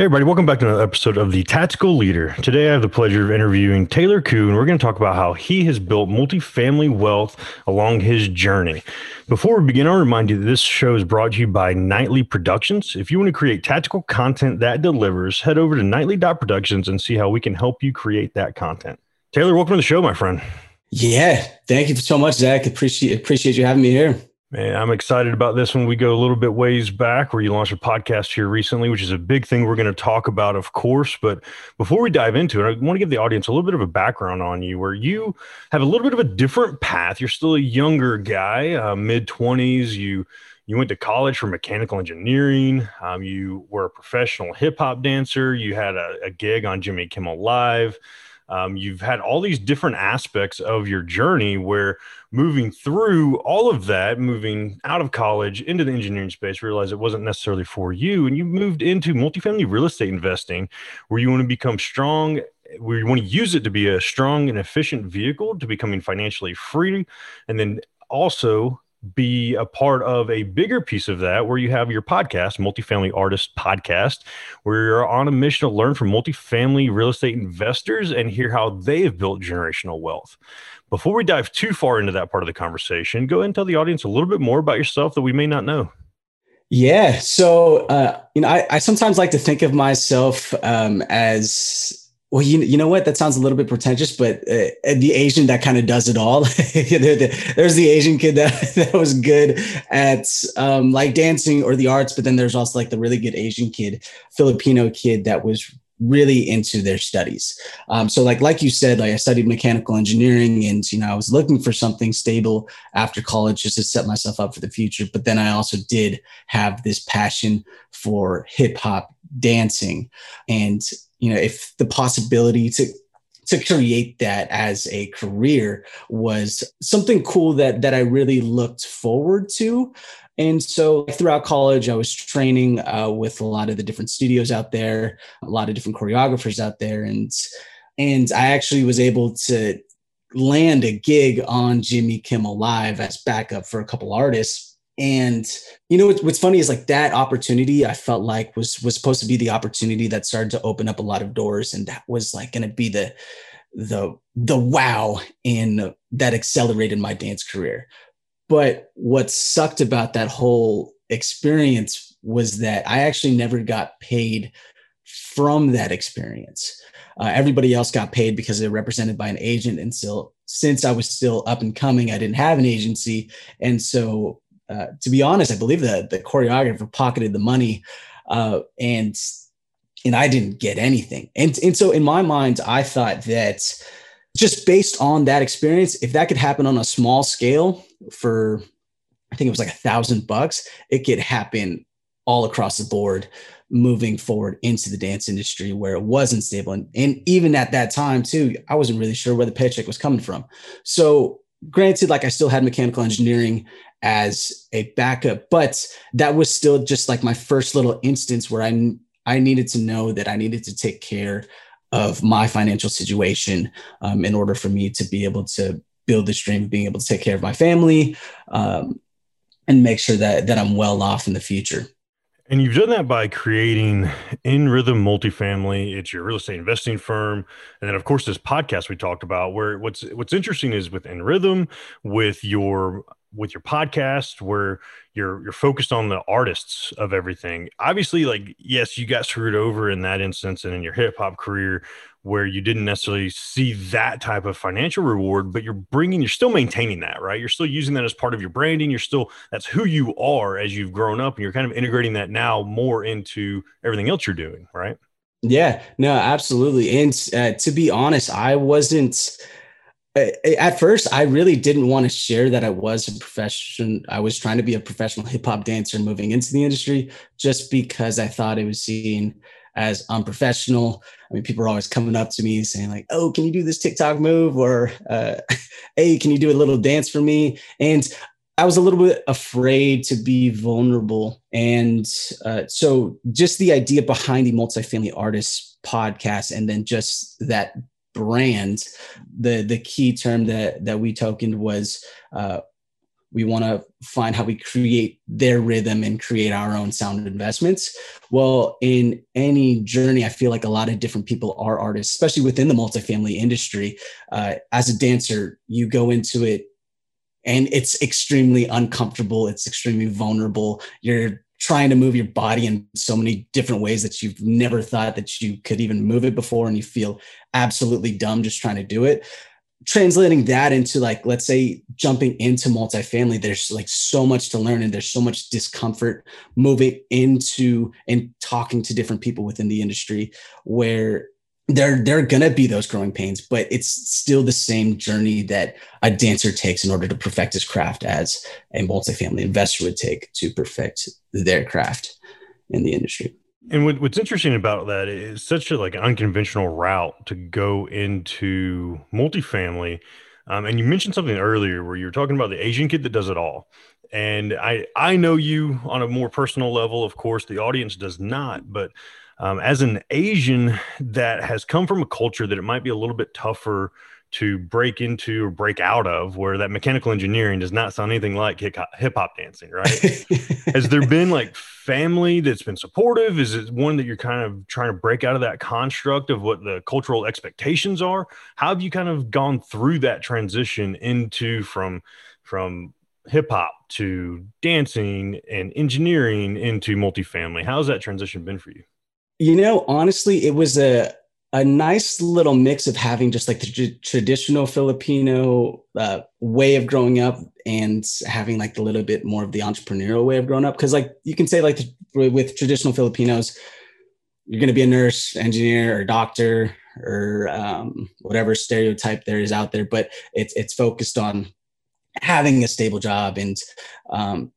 Hey, everybody, welcome back to another episode of The Tactical Leader. Today, I have the pleasure of interviewing Taylor Kuhn. We're going to talk about how he has built multifamily wealth along his journey. Before we begin, I'll remind you that this show is brought to you by Nightly Productions. If you want to create tactical content that delivers, head over to nightly.productions and see how we can help you create that content. Taylor, welcome to the show, my friend. Yeah, thank you so much, Zach. Appreciate appreciate you having me here. Man, I'm excited about this one. We go a little bit ways back where you launched a podcast here recently, which is a big thing we're going to talk about, of course. But before we dive into it, I want to give the audience a little bit of a background on you where you have a little bit of a different path. You're still a younger guy, uh, mid 20s. You you went to college for mechanical engineering. Um, you were a professional hip hop dancer. You had a, a gig on Jimmy Kimmel Live. Um, you've had all these different aspects of your journey where moving through all of that, moving out of college into the engineering space, realized it wasn't necessarily for you. And you moved into multifamily real estate investing where you want to become strong where you want to use it to be a strong and efficient vehicle to becoming financially free and then also be a part of a bigger piece of that where you have your podcast, Multifamily Artist Podcast, where you're on a mission to learn from multifamily real estate investors and hear how they have built generational wealth. Before we dive too far into that part of the conversation, go ahead and tell the audience a little bit more about yourself that we may not know. Yeah. So, uh, you know, I, I sometimes like to think of myself um, as well, you, you know what? That sounds a little bit pretentious, but uh, the Asian that kind of does it all. there's the Asian kid that, that was good at um, like dancing or the arts, but then there's also like the really good Asian kid, Filipino kid that was really into their studies. Um, so like like you said, like I studied mechanical engineering, and you know I was looking for something stable after college just to set myself up for the future. But then I also did have this passion for hip hop dancing, and you know, if the possibility to to create that as a career was something cool that that I really looked forward to. And so throughout college, I was training uh, with a lot of the different studios out there, a lot of different choreographers out there, and and I actually was able to land a gig on Jimmy Kimmel Live as backup for a couple artists and you know what's, funny is like that opportunity I felt like was was supposed to be the opportunity that started to open up a lot of doors, and that was like going to be the the the wow in that accelerated my dance career. But what sucked about that whole experience was that I actually never got paid from that experience. Uh, everybody else got paid because they're represented by an agent, and so since I was still up and coming, I didn't have an agency, and so uh, to be honest, I believe that the choreographer pocketed the money, uh, and and I didn't get anything. And and so in my mind, I thought that just based on that experience, if that could happen on a small scale for, I think it was like a thousand bucks, it could happen all across the board moving forward into the dance industry where it wasn't stable. And, and even at that time, too, I wasn't really sure where the paycheck was coming from. So, granted, like I still had mechanical engineering as a backup, but that was still just like my first little instance where I I needed to know that I needed to take care of my financial situation um, in order for me to be able to build this dream of being able to take care of my family um, and make sure that that I'm well off in the future. And you've done that by creating In Rhythm Multifamily. It's your real estate investing firm, and then of course this podcast we talked about. Where what's what's interesting is with In Rhythm, with your with your podcast where you're you're focused on the artists of everything obviously like yes you got screwed over in that instance and in your hip hop career where you didn't necessarily see that type of financial reward but you're bringing you're still maintaining that right? You're still using that as part of your branding. You're still that's who you are as you've grown up and you're kind of integrating that now more into everything else you're doing right? Yeah no absolutely. And uh, to be honest i wasn't at first i really didn't want to share that i was a profession i was trying to be a professional hip-hop dancer moving into the industry just because i thought it was seen as unprofessional. I mean, people are always coming up to me saying like, "Oh, can you do this TikTok move?" or uh, "Hey, can you do a little dance for me?" And I was a little bit afraid to be vulnerable, and uh, so just the idea behind the multifamily artists podcast, and then just that brand, the the key term that that we tokened was uh, we want to find how we create their rhythm and create our own sound investments. Well in any journey i feel like a lot of different people are artists especially within the multifamily industry. Uh, as a dancer you go into it and it's extremely uncomfortable it's extremely vulnerable. You're trying to move your body in so many different ways that you've never thought that you could even move it before and you feel absolutely dumb just trying to do it translating that into like let's say jumping into multifamily there's like so much to learn and there's so much discomfort moving into and talking to different people within the industry where there there are to be those growing pains but it's still the same journey that a dancer takes in order to perfect his craft as a multifamily investor would take to perfect their craft in the industry and what, what's interesting about that is such a like unconventional route to go into multifamily. Um, and you mentioned something earlier where you were talking about the Asian kid that does it all. And I I know you on a more personal level, of course. The audience does not, but um, as an Asian that has come from a culture that it might be a little bit tougher to break into or break out of where that mechanical engineering does not sound anything like hip hop dancing, right? Has there been like family that's been supportive? Is it one that you're kind of trying to break out of that construct of what the cultural expectations are? How have you kind of gone through that transition into from from hip hop to dancing and engineering into multifamily? How's that transition been for you? You know, honestly, it was a a nice little mix of having just like the tr- traditional Filipino uh, way of growing up and having like a little bit more of the entrepreneurial way of growing up. Cause like you can say like the, with traditional Filipinos, you're going to be a nurse, engineer, or doctor, or um, whatever stereotype there is out there. But it's it's focused on having a stable job and um,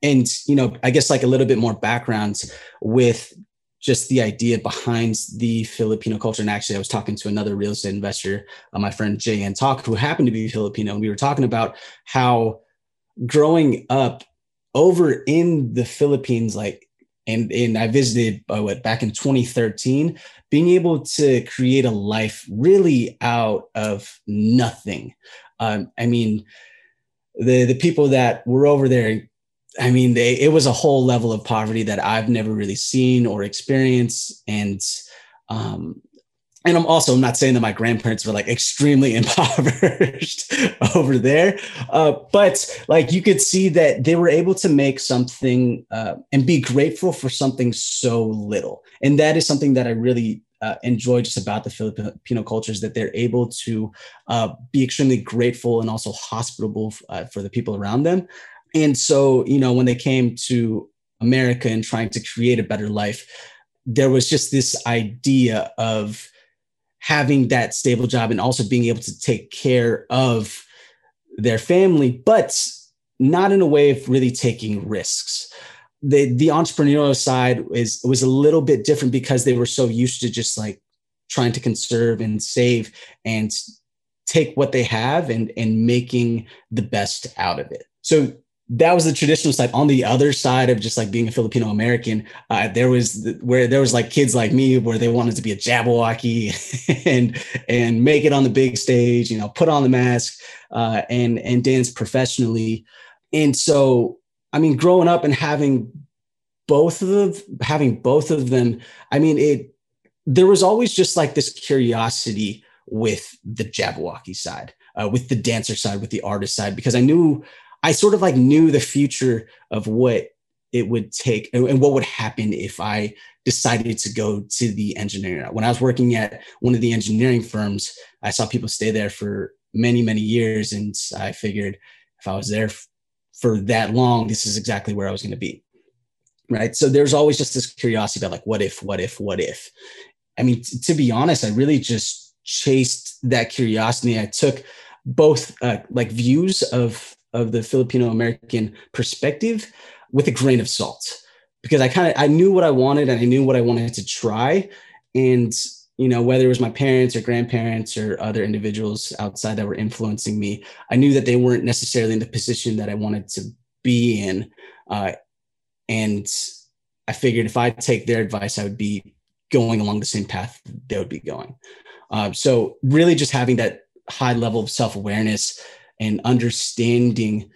and you know I guess like a little bit more background with just the idea behind the Filipino culture. And actually, I was talking to another real estate investor, uh, my friend Jay Antok, who happened to be Filipino, and we were talking about how growing up over in the Philippines, like, and and I visited uh, what back in 2013, being able to create a life really out of nothing. Um, I mean, the the people that were over there I mean, they, it was a whole level of poverty that I've never really seen or experienced. And, um, and I'm also not saying that my grandparents were like extremely impoverished over there, uh, but like you could see that they were able to make something uh, and be grateful for something so little. And that is something that I really uh, enjoy just about the Filipino culture is that they're able to uh, be extremely grateful and also hospitable uh, for the people around them. And so, you know, when they came to America and trying to create a better life, there was just this idea of having that stable job and also being able to take care of their family, but not in a way of really taking risks. The, the entrepreneurial side is was a little bit different because they were so used to just like trying to conserve and save and take what they have and and making the best out of it. So that was the traditional side. On the other side of just like being a Filipino American, uh, there was the, where there was like kids like me where they wanted to be a Jabbawockeez and and make it on the big stage, you know, put on the mask uh, and and dance professionally. And so, I mean, growing up and having both of having both of them, I mean, it there was always just like this curiosity with the Jabbawockeez side, uh, with the dancer side, with the artist side, because I knew I sort of like knew the future of what it would take and, and what would happen if I decided to go to the engineering. When I was working at one of the engineering firms, I saw people stay there for many, many years. And I figured if I was there for that long, this is exactly where I was going to be. Right. So there's always just this curiosity about like, what if, what if, what if? I mean, t- to be honest, I really just chased that curiosity. I took both uh, like views of of the Filipino American perspective with a grain of salt. because I kind of I knew what I wanted and I knew what I wanted to try, and you know whether it was my parents or grandparents or other individuals outside that were influencing me, I knew that they weren't necessarily in the position that I wanted to be in, uh, and I figured if I take their advice, I would be going along the same path they would be going. Uh, so really, just having that high level of self awareness and understanding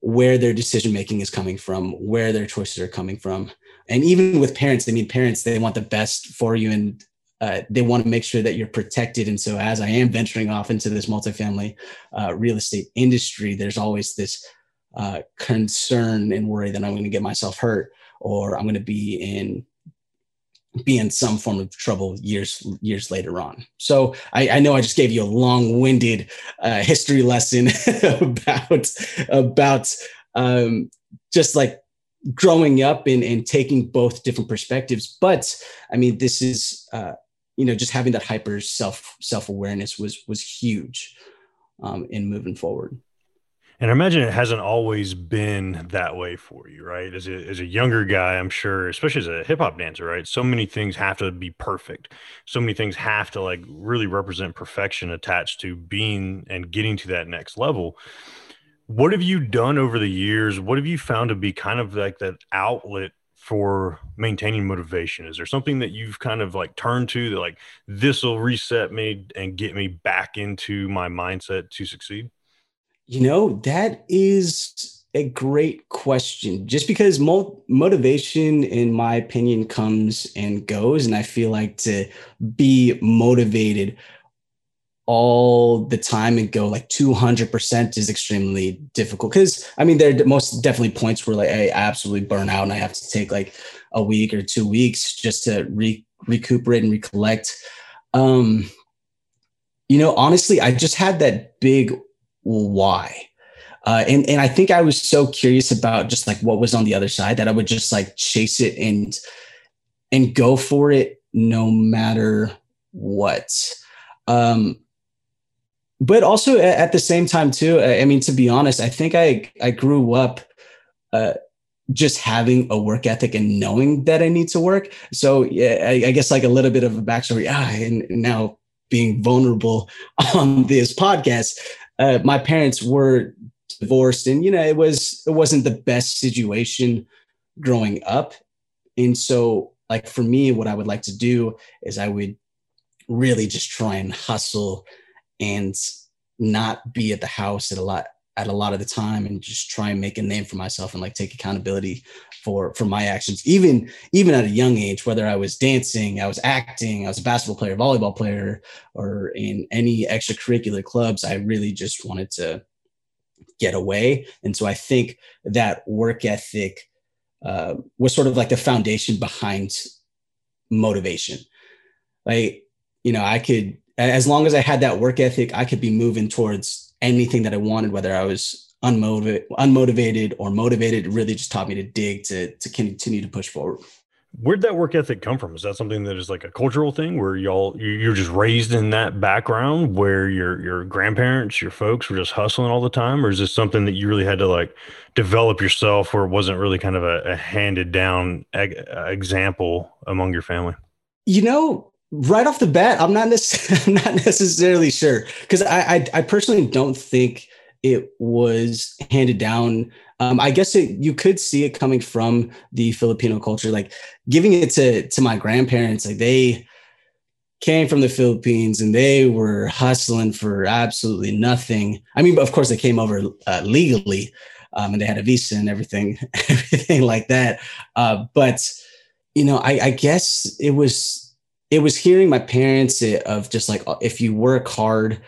where their decision making is coming from, where their choices are coming from. And even with parents, I mean, parents, they want the best for you and uh, they want to make sure that you're protected. And so, as I am venturing off into this multifamily uh, real estate industry, there's always this uh, concern and worry that I'm going to get myself hurt or I'm going to be in be in some form of trouble years years later on. So I, I know I just gave you a long-winded uh, history lesson about about um, just like growing up and, and taking both different perspectives. But I mean, this is uh, you know just having that hyper self self awareness was was huge um, in moving forward. And I imagine it hasn't always been that way for you, right? As a, as a younger guy, I'm sure, especially as a hip hop dancer, right? So many things have to be perfect. So many things have to like really represent perfection attached to being and getting to that next level. What have you done over the years? What have you found to be kind of like that outlet for maintaining motivation? Is there something that you've kind of like turned to that like this will reset me and get me back into my mindset to succeed? You know, that is a great question. Just because mo- motivation, in my opinion, comes and goes. And I feel like to be motivated all the time and go like 200% is extremely difficult. Because I mean, there are most definitely points where like I absolutely burn out and I have to take like a week or two weeks just to re- recuperate and recollect. Um, you know, honestly, I just had that big why? Uh, and and I think I was so curious about just like what was on the other side that I would just like chase it and and go for it no matter what. Um, but also at the same time too, I mean, to be honest, I think I I grew up uh, just having a work ethic and knowing that I need to work. So yeah, I, I guess like a little bit of a backstory. Ah, and now being vulnerable on this podcast, uh, my parents were divorced, and you know it was it wasn't the best situation growing up, and so like for me, what I would like to do is I would really just try and hustle and not be at the house at a lot at a lot of the time and just try and make a name for myself and like take accountability for for my actions even even at a young age whether i was dancing i was acting i was a basketball player volleyball player or in any extracurricular clubs i really just wanted to get away. And so i think that work ethic uh, was sort of like the foundation behind motivation. Like you know i could as long as i had that work ethic i could be moving towards anything that i wanted whether i was unmotivated, unmotivated or motivated really just taught me to dig to to continue to push forward. Where'd that work ethic come from? Is that something that is like a cultural thing where y'all you're just raised in that background where your your grandparents, your folks were just hustling all the time, or is this something that you really had to like develop yourself, where it wasn't really kind of a, a handed down example among your family? You know, right off the bat, I'm not necessarily, I'm not necessarily sure because I, I I personally don't think it was handed down. Um, I guess it, you could see it coming from the Filipino culture, like giving it to to my grandparents. Like they came from the Philippines and they were hustling for absolutely nothing. I mean, of course, they came over uh, legally um, and they had a visa and everything, everything like that. Uh, but you know, I, I guess it was it was hearing my parents eh, of just like if you work hard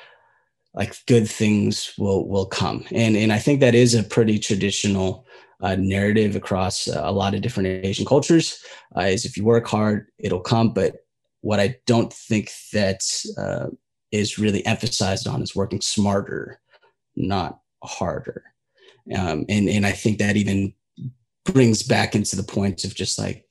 like good things will will come. And and i think that is a pretty traditional uh, narrative across uh, a lot of different asian cultures uh, is if you work hard it'll come. But what i don't think that uh, is really emphasized on is working smarter not harder. Um, and and i think that even brings back into the point of just like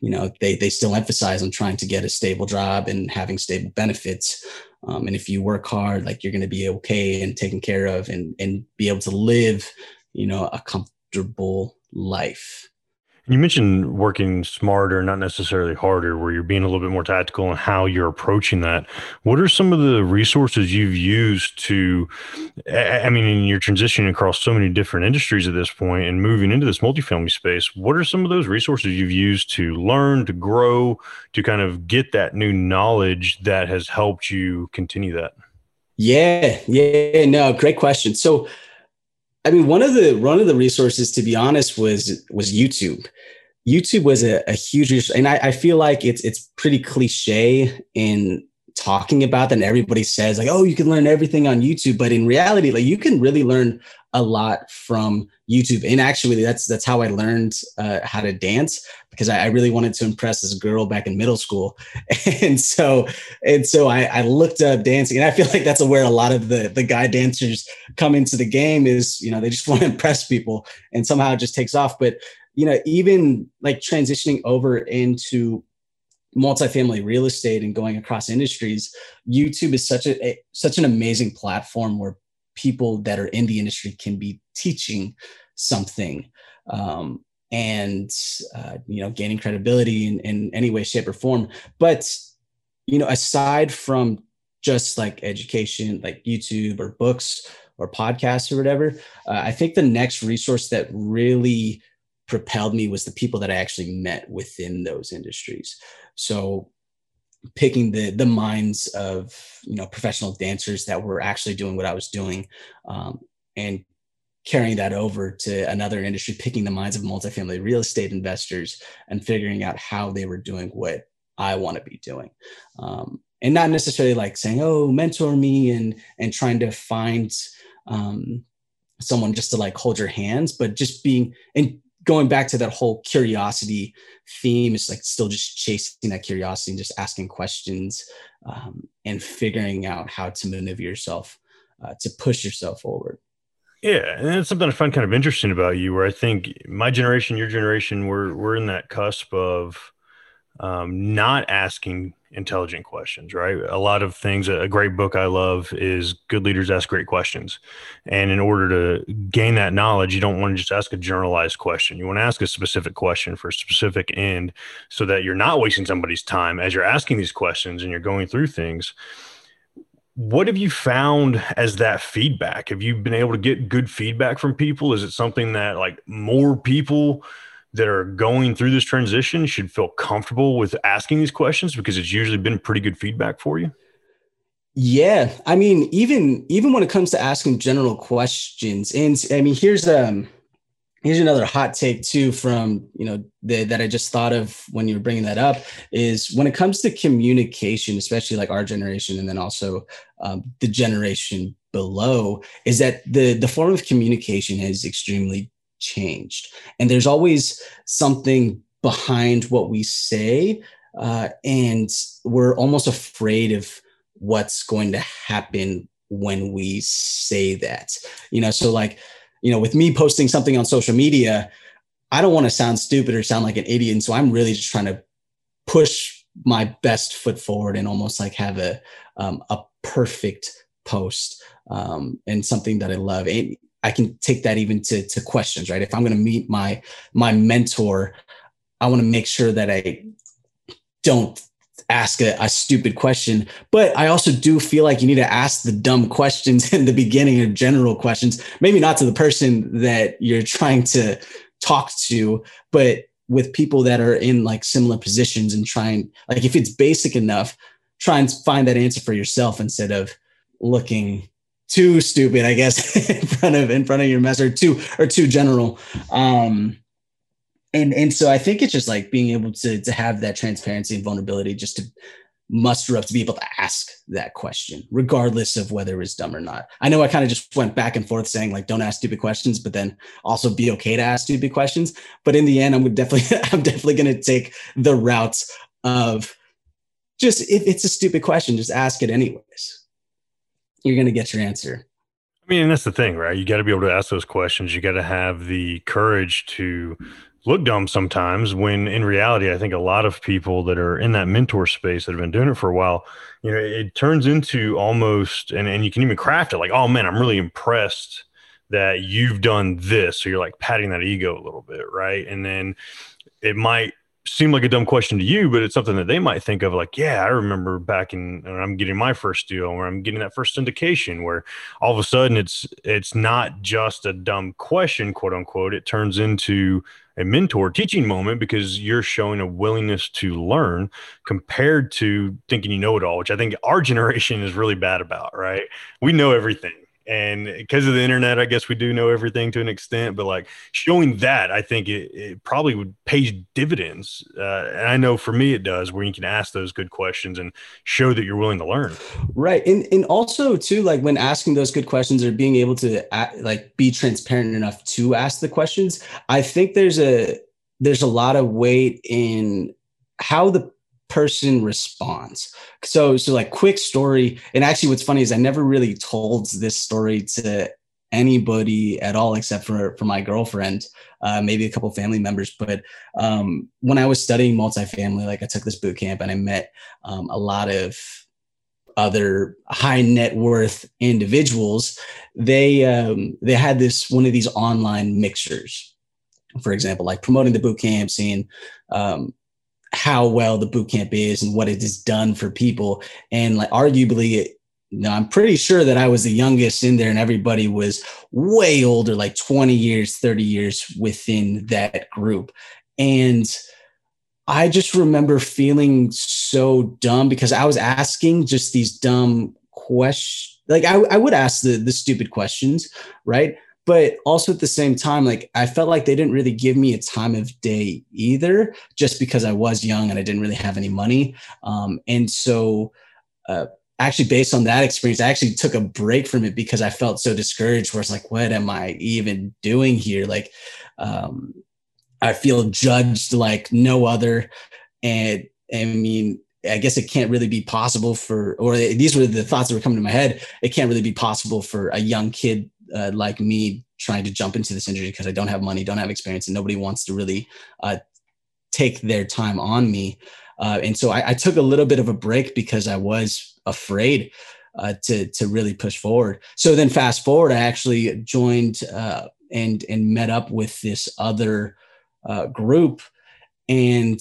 you know they they still emphasize on trying to get a stable job and having stable benefits. Um, and if you work hard like you're going to be okay and taken care of and and be able to live you know a comfortable life You mentioned working smarter, not necessarily harder, where you're being a little bit more tactical in how you're approaching that. What are some of the resources you've used to, I mean, in your transitioning across so many different industries at this point and moving into this multifamily space, what are some of those resources you've used to learn, to grow, to kind of get that new knowledge that has helped you continue that? Yeah, yeah, no, great question. So, I mean, one of the one of the resources, to be honest, was was YouTube. YouTube was a, a huge, and I, I feel like it's it's pretty cliche in talking about. And everybody says like, oh, you can learn everything on YouTube, but in reality, like you can really learn a lot from YouTube. And actually, that's that's how I learned uh, how to dance because I, I, really wanted to impress this girl back in middle school, and so and so I, I, looked up dancing, and I feel like that's where a lot of the the guy dancers come into the game is you know they just want to impress people, and somehow it just takes off. But you know, even like transitioning over into multifamily real estate and going across industries, YouTube is such a, a such an amazing platform where people that are in the industry can be teaching something um, and uh, you know gaining credibility in, in any way shape or form. But you know aside from just like education like youtube or books or podcasts or whatever uh, i think the next resource that really propelled me was the people that i actually met within those industries so picking the the minds of you know professional dancers that were actually doing what I was doing, um, and carrying that over to another industry, picking the minds of multifamily real estate investors and figuring out how they were doing what I want to be doing. Um, and not necessarily like saying, "Oh, mentor me," and and trying to find um, someone just to like hold your hands, but just being and going back to that whole curiosity theme it's like still just chasing that curiosity and just asking questions um, and figuring out how to maneuver yourself uh, to push yourself forward. Yeah and that's something i find kind of interesting about you where i think my generation your generation we're we're in that cusp of um, not asking intelligent questions, right? A lot of things, a great book I love is Good Leaders Ask Great Questions. And in order to gain that knowledge, you don't want to just ask a generalized question. You want to ask a specific question for a specific end so that you're not wasting somebody's time as you're asking these questions and you're going through things. What have you found as that feedback? Have you been able to get good feedback from people? Is it something that like more people that are going through this transition should feel comfortable with asking these questions because it's usually been pretty good feedback for you? Yeah, I mean, even even when it comes to asking general questions, and I mean, here's um, here's another hot take too from you know the, that I just thought of when you were bringing that up is when it comes to communication, especially like our generation, and then also um, the generation below, is that the the form of communication is extremely changed. And there's always something behind what we say. Uh, and we're almost afraid of what's going to happen when we say that. You know, so like, you know, with me posting something on social media, I don't want to sound stupid or sound like an idiot. And so I'm really just trying to push my best foot forward and almost like have a um, a perfect post um, and something that I love. And I can take that even to, to questions, right? If I'm going to meet my my mentor, I want to make sure that I don't ask a, a, stupid question. But I also do feel like you need to ask the dumb questions in the beginning or general questions, maybe not to the person that you're trying to talk to, but with people that are in like similar positions and trying like if it's basic enough, try and find that answer for yourself instead of looking too stupid, I guess, in front of in front of your mess or too or too general. Um, and and so I think it's just like being able to to have that transparency and vulnerability just to muster up to be able to ask that question, regardless of whether it's dumb or not. I know I kind of just went back and forth saying like don't ask stupid questions, but then also be okay to ask stupid questions. But in the end, I'm definitely I'm definitely gonna take the route of just if it's a stupid question, just ask it anyways you're going to get your answer. I mean, that's the thing, right? You got to be able to ask those questions. You got to have the courage to look dumb sometimes when in reality, I think a lot of people that are in that mentor space that have been doing it for a while, you know, it turns into almost, and, and you can even craft it like, oh man, I'm really impressed that you've done this. So you're like patting that ego a little bit, right? And then it might seem like a dumb question to you, but it's something that they might think of like, yeah, I remember back in when I'm getting my first deal where I'm getting that first syndication where all of a sudden it's it's not just a dumb question, quote unquote. It turns into a mentor teaching moment because you're showing a willingness to learn compared to thinking you know it all, which I think our generation is really bad about, right? We know everything and because of the internet i guess we do know everything to an extent but like showing that i think it, it probably would pay dividends uh, and i know for me it does where you can ask those good questions and show that you're willing to learn. Right and, and also too like when asking those good questions or being able to like be transparent enough to ask the questions i think there's a there's a lot of weight in how the person responds. So, so like quick story. And actually, what's funny is I never really told this story to anybody at all except for for my girlfriend, uh, maybe a couple family members. But um, when I was studying multifamily, like I took this boot camp and I met um, a lot of other high net worth individuals. They um, they had this one of these online mixers, for example, like promoting the boot camp, seeing um, how well the boot camp is and what it has done for people. And like arguably, you know, I'm pretty sure that I was the youngest in there and everybody was way older, like 20 years, 30 years within that group. And I just remember feeling so dumb because I was asking just these dumb questions. Like I, I would ask the the stupid questions, right? But also at the same time like i felt like they didn't really give me a time of day either just because i was young and i didn't really have any money. Um, and so uh, actually based on that experience i actually took a break from it because i felt so discouraged where it's like what am i even doing here? Like um, i feel judged like no other. And i mean I guess it can't really be possible for, or these were the thoughts that were coming to my head. It can't really be possible for a young kid uh, like me trying to jump into this industry because I don't have money, don't have experience, and nobody wants to really uh, take their time on me. Uh, and so I, I, took a little bit of a break because I was afraid uh, to to really push forward. So then, fast forward, I actually joined uh, and and met up with this other uh, group, and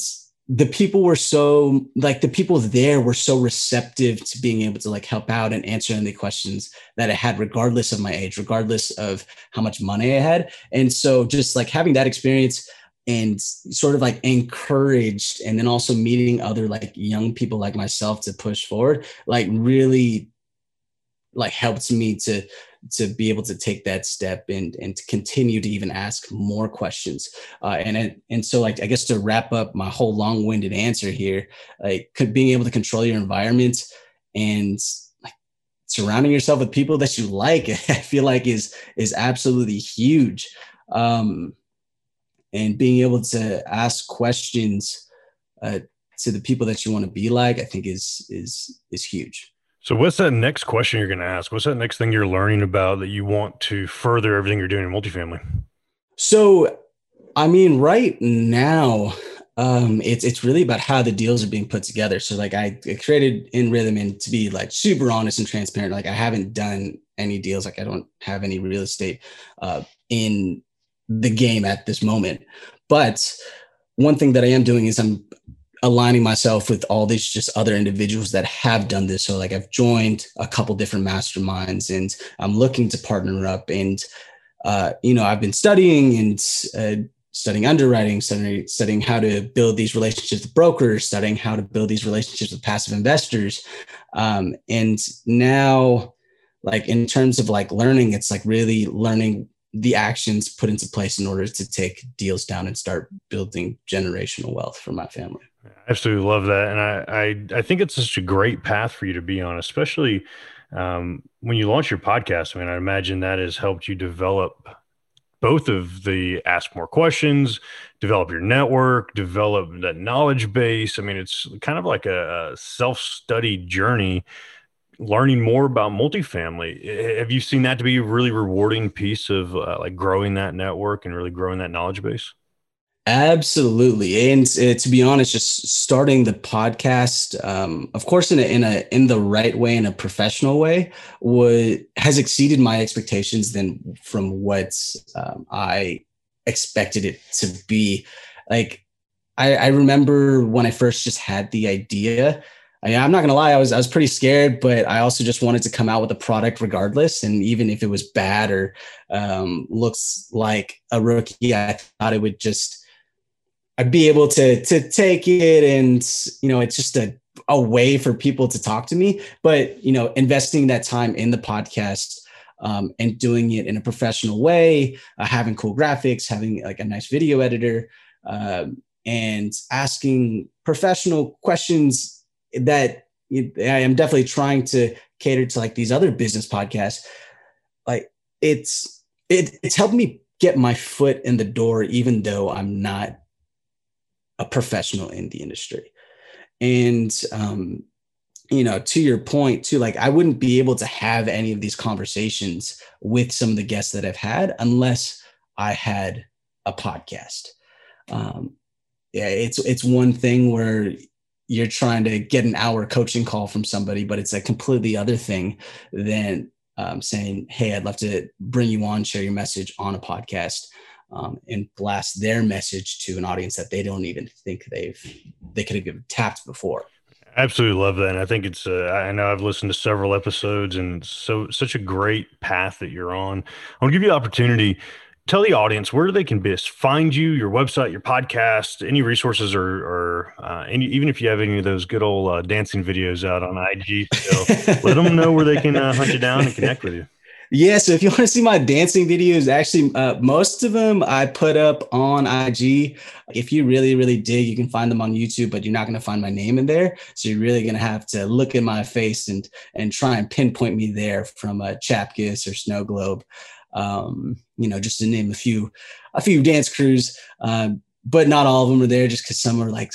the people were so like the people there were so receptive to being able to like help out and answer any questions that I had, regardless of my age, regardless of how much money I had. And so just like having that experience and sort of like encouraged and then also meeting other like young people like myself to push forward, like really like helped me to to be able to take that step and and to continue to even ask more questions. Uh, and and so like i guess to wrap up my whole long-winded answer here like could being able to control your environment and like surrounding yourself with people that you like i feel like is is absolutely huge. Um and being able to ask questions uh, to the people that you want to be like i think is is is huge so, what's that next question you're going to ask? What's that next thing you're learning about that you want to further everything you're doing in multifamily? So, I mean, right now, um, it's it's really about how the deals are being put together. So, like, I, created in Rhythm, and to be like super honest and transparent, like, I haven't done any deals. Like, I don't have any real estate uh, in the game at this moment. But one thing that I am doing is I'm aligning myself with all these just other individuals that have done this. So like I've joined a couple different masterminds and I'm looking to partner up and uh, you know, I've been studying and uh, studying underwriting, studying, studying how to build these relationships with brokers, studying how to build these relationships with passive investors. Um, and now like in terms of like learning, it's like really learning the actions put into place in order to take deals down and start building generational wealth for my family. I absolutely love that, and I, I I think it's such a great path for you to be on, especially um, when you launch your podcast. I mean, I imagine that has helped you develop both of the ask more questions, develop your network, develop that knowledge base. I mean, it's kind of like a, a self study journey, learning more about multifamily. Have you seen that to be a really rewarding piece of uh, like growing that network and really growing that knowledge base? Absolutely, and uh, to be honest, just starting the podcast, um, of course, in a in a in the right way, in a professional way, would has exceeded my expectations than from what um, I expected it to be. Like, I, I remember when I first just had the idea. I, I'm not gonna lie, I was I was pretty scared, but I also just wanted to come out with a product regardless, and even if it was bad or um, looks like a rookie, I thought it would just I'd be able to to take it and you know it's just a a way for people to talk to me. But you know investing that time in the podcast um, and doing it in a professional way uh, having cool graphics having like a nice video editor um, and asking professional questions that i am definitely trying to cater to like these other business podcasts like it's it, it's helped me get my foot in the door even though i'm not a professional in the industry. And, um, you know, to your point, too, like I wouldn't be able to have any of these conversations with some of the guests that I've had unless I had a podcast. Um, yeah, it's it's one thing where you're trying to get an hour coaching call from somebody, but it's a completely other thing than um, saying, "Hey, I'd love to bring you on, share your message on a podcast." Um, and blast their message to an audience that they don't even think they've they could have tapped before. Absolutely love that. And I think it's, uh, I know I've listened to several episodes and so, such a great path that you're on. I want to give you the opportunity. Tell the audience where they can best find you, your website, your podcast, any resources, or, or uh, any, even if you have any of those good old uh, dancing videos out on IG, so let them know where they can uh, hunt you down and connect with you. Yeah, so if you want to see my dancing videos, actually, uh, most of them I put up on IG. If you really, really dig, you can find them on YouTube, but you're not going to find my name in there. So you're really going to have to look at my face and and try and pinpoint me there from a Chapkis or Snow Globe, um, you know, just to name a few, a few dance crews. Uh, but not all of them are there, just because some are like,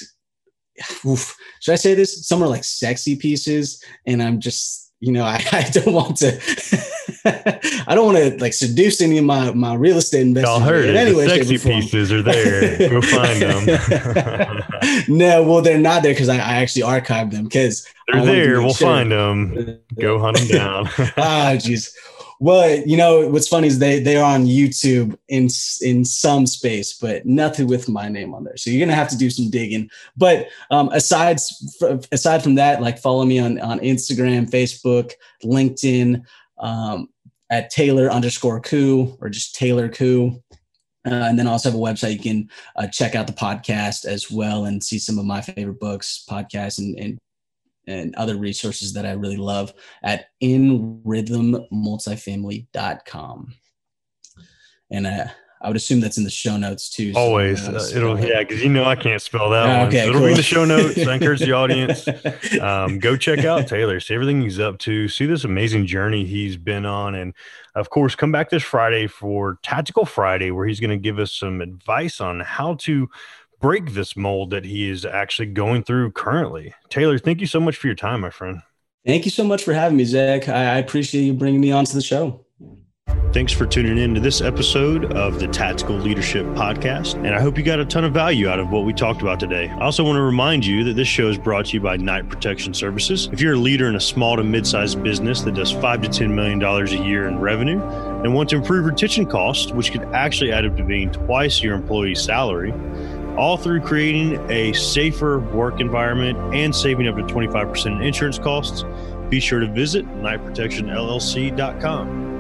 oof, should I say this? Some are like sexy pieces, and I'm just, you know, I, I don't want to. I don't want to like seduce any of my my real estate investors. Y'all heard it. Anyway, the sexy pieces are there. Go find them. no, well, they're not there because I, I, actually archived them because they're there. We'll sure. find them. Go hunt them down. ah, jeez. Well, you know what's funny is they they are on YouTube in in some space, but nothing with my name on there. So you're gonna have to do some digging. But um, aside aside from that, like follow me on on Instagram, Facebook, LinkedIn um, at Taylor underscore Koo or just Taylor Koo. Uh, and then also have a website you can uh, check out the podcast as well and see some of my favorite books, podcasts, and, and and other resources that I really love at inrhythmmultifamily.com. And uh, I would assume that's in the show notes too. So Always, uh, it'll yeah, because you know I can't spell that one. Okay, so it'll cool. be in the show notes. I encourage the audience um, go check out Taylor. See everything he's up to. See this amazing journey he's been on, and of course, come back this Friday for Tactical Friday, where he's going to give us some advice on how to break this mold that he is actually going through currently. Taylor, thank you so much for your time, my friend. Thank you so much for having me, Zach. I, I appreciate you bringing me onto the show. Thanks for tuning in to this episode of the Tactical Leadership Podcast. And I hope you got a ton of value out of what we talked about today. I also want to remind you that this show is brought to you by Night Protection Services. If you're a leader in a small to mid sized business that does five to $10 million a year in revenue and want to improve retention costs, which could actually add up to being twice your employee's salary, all through creating a safer work environment and saving up to 25% in insurance costs, be sure to visit knightprotectionllc.com.